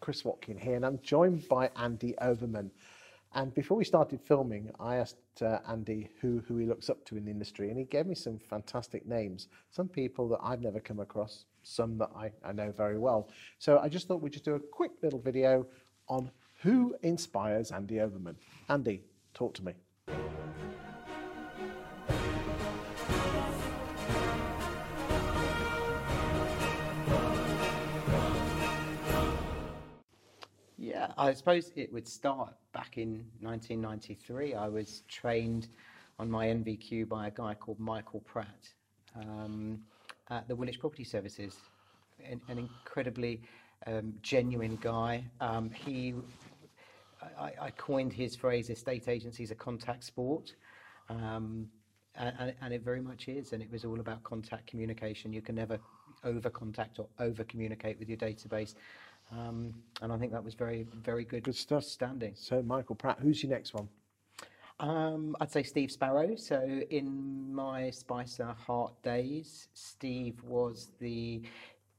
Chris Watkin here, and I'm joined by Andy Overman. And before we started filming, I asked uh, Andy who, who he looks up to in the industry, and he gave me some fantastic names. Some people that I've never come across, some that I, I know very well. So I just thought we'd just do a quick little video on who inspires Andy Overman. Andy, talk to me. Yeah, I suppose it would start back in 1993. I was trained on my NVQ by a guy called Michael Pratt um, at the Woolwich Property Services, an, an incredibly um, genuine guy. Um, he, I, I coined his phrase, estate agencies a contact sport. Um, and, and it very much is, and it was all about contact communication. You can never over contact or over communicate with your database. Um, and I think that was very, very good, Good stuff. standing. So, Michael Pratt, who's your next one? Um, I'd say Steve Sparrow. So in my Spicer Heart days, Steve was the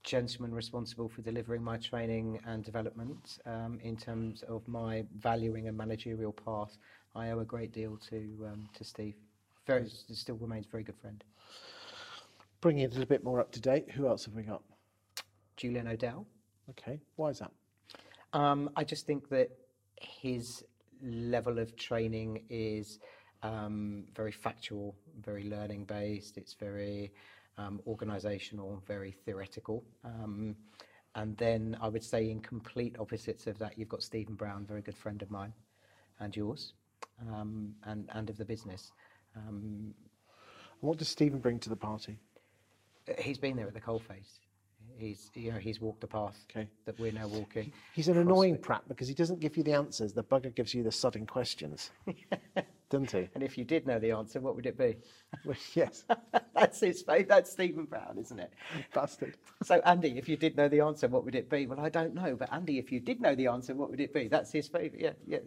gentleman responsible for delivering my training and development um, in terms of my valuing and managerial path. I owe a great deal to um, to Steve. Very, still remains a very good friend. Bringing it a little bit more up to date, who else have we got? Julian O'Dell. Okay, why is that? Um, I just think that his level of training is um, very factual, very learning based. It's very um, organisational, very theoretical. Um, and then I would say, in complete opposites of that, you've got Stephen Brown, very good friend of mine, and yours, um, and and of the business. Um, What does Stephen bring to the party? he's been there at the coalface. He's you know he's walked the path Okay. that we're now walking. He's an annoying prat because he doesn't give you the answers. The bugger gives you the sudden questions, doesn't he? And if you did know the answer, what would it be? Well, yes, that's his favourite. That's Stephen Brown, isn't it? bastard. So, Andy, if you did know the answer, what would it be? Well, I don't know. But, Andy, if you did know the answer, what would it be? That's his favourite. Yeah, yeah.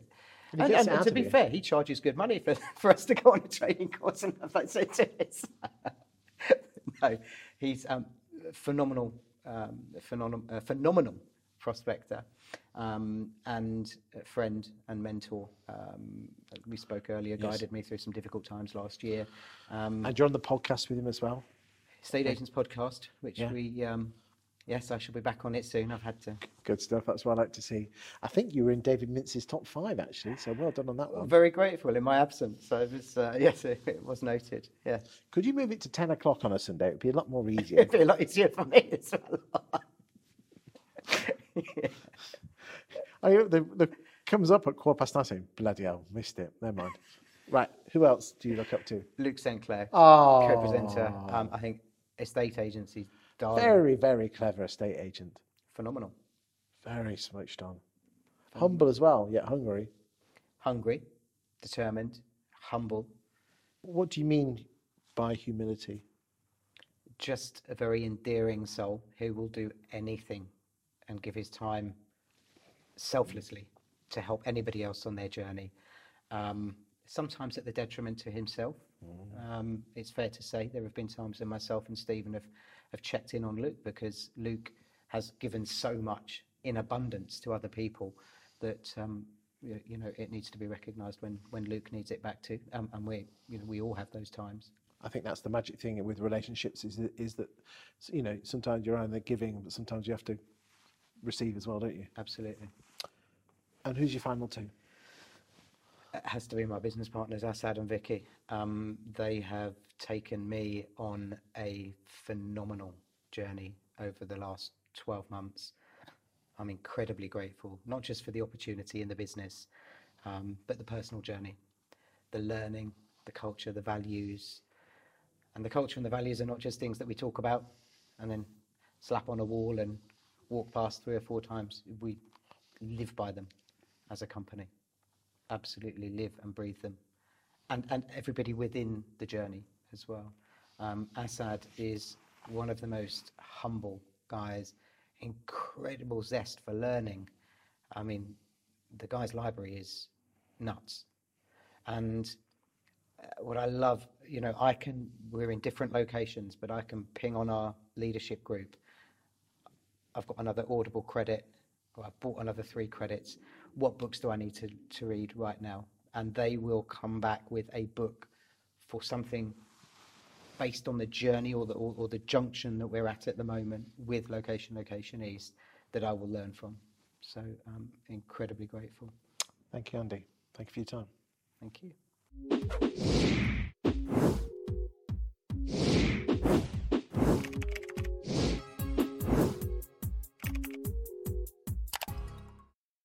And And, and to be you. fair, he charges good money for, for us to go on a training course and have that said to us. no, he's um, phenomenal, um, phenomenal, uh, phenomenal prospector um, and a friend and mentor. Um, we spoke earlier, Yes. guided me through some difficult times last year. Um, And you're on the podcast with him as well. State Agents podcast, which Yeah. we, um, yes, I shall be back on it soon. I've had to. Good stuff. That's what I like to see. I think you were in David Mintz's top five actually. So well done on that I'm one. very grateful in my absence. So it was, uh, yes, it, it was noted. Yeah, Could you move it to ten o'clock on a Sunday? It would be a lot more easier. it'd be a lot easier for me as well. Yeah. I hope the, the comes up at quarter past nine saying, bloody hell, missed it. Never mind. Right. Who else do you look up to? Luke St Clair, Oh, co-presenter. Um, I think estate agency, darling, very, very clever estate agent. phenomenal, Very switched on. Humble as well, yet hungry. hungry, determined, humble, What do you mean by humility? just a very endearing soul who will do anything and give his time selflessly to help anybody else on their journey. Um, sometimes at the detriment to himself. Um, it's fair to say there have been times when myself and Stephen have, have checked in on Luke because Luke has given so much in abundance to other people that um, you, you know it needs to be recognised when, when Luke needs it back too. Um, and we you know we all have those times. I think that's the magic thing with relationships is that, is that you know sometimes you're either giving, but sometimes you have to receive as well, don't you? Absolutely. And who's your final two? Has to be my business partners, Assad and Vicky. Um, they have taken me on a phenomenal journey over the last 12 months. I'm incredibly grateful, not just for the opportunity in the business, um, but the personal journey, the learning, the culture, the values. And the culture and the values are not just things that we talk about and then slap on a wall and walk past three or four times. We live by them as a company absolutely live and breathe them, and and everybody within the journey as well. Um, Assad is one of the most humble guys, incredible zest for learning. I mean, the guy's library is nuts, and uh, what I love, you know, I can. We're in different locations, but I can ping on our leadership group. I've got another Audible credit or I've bought another three credits. What books do I need to, to read right now? And they will come back with a book for something based on the journey or the, or, or the junction that we're at at the moment with Location Location East that I will learn from. So I'm incredibly grateful. Thank you, Andy. Thank you for your time. Thank you.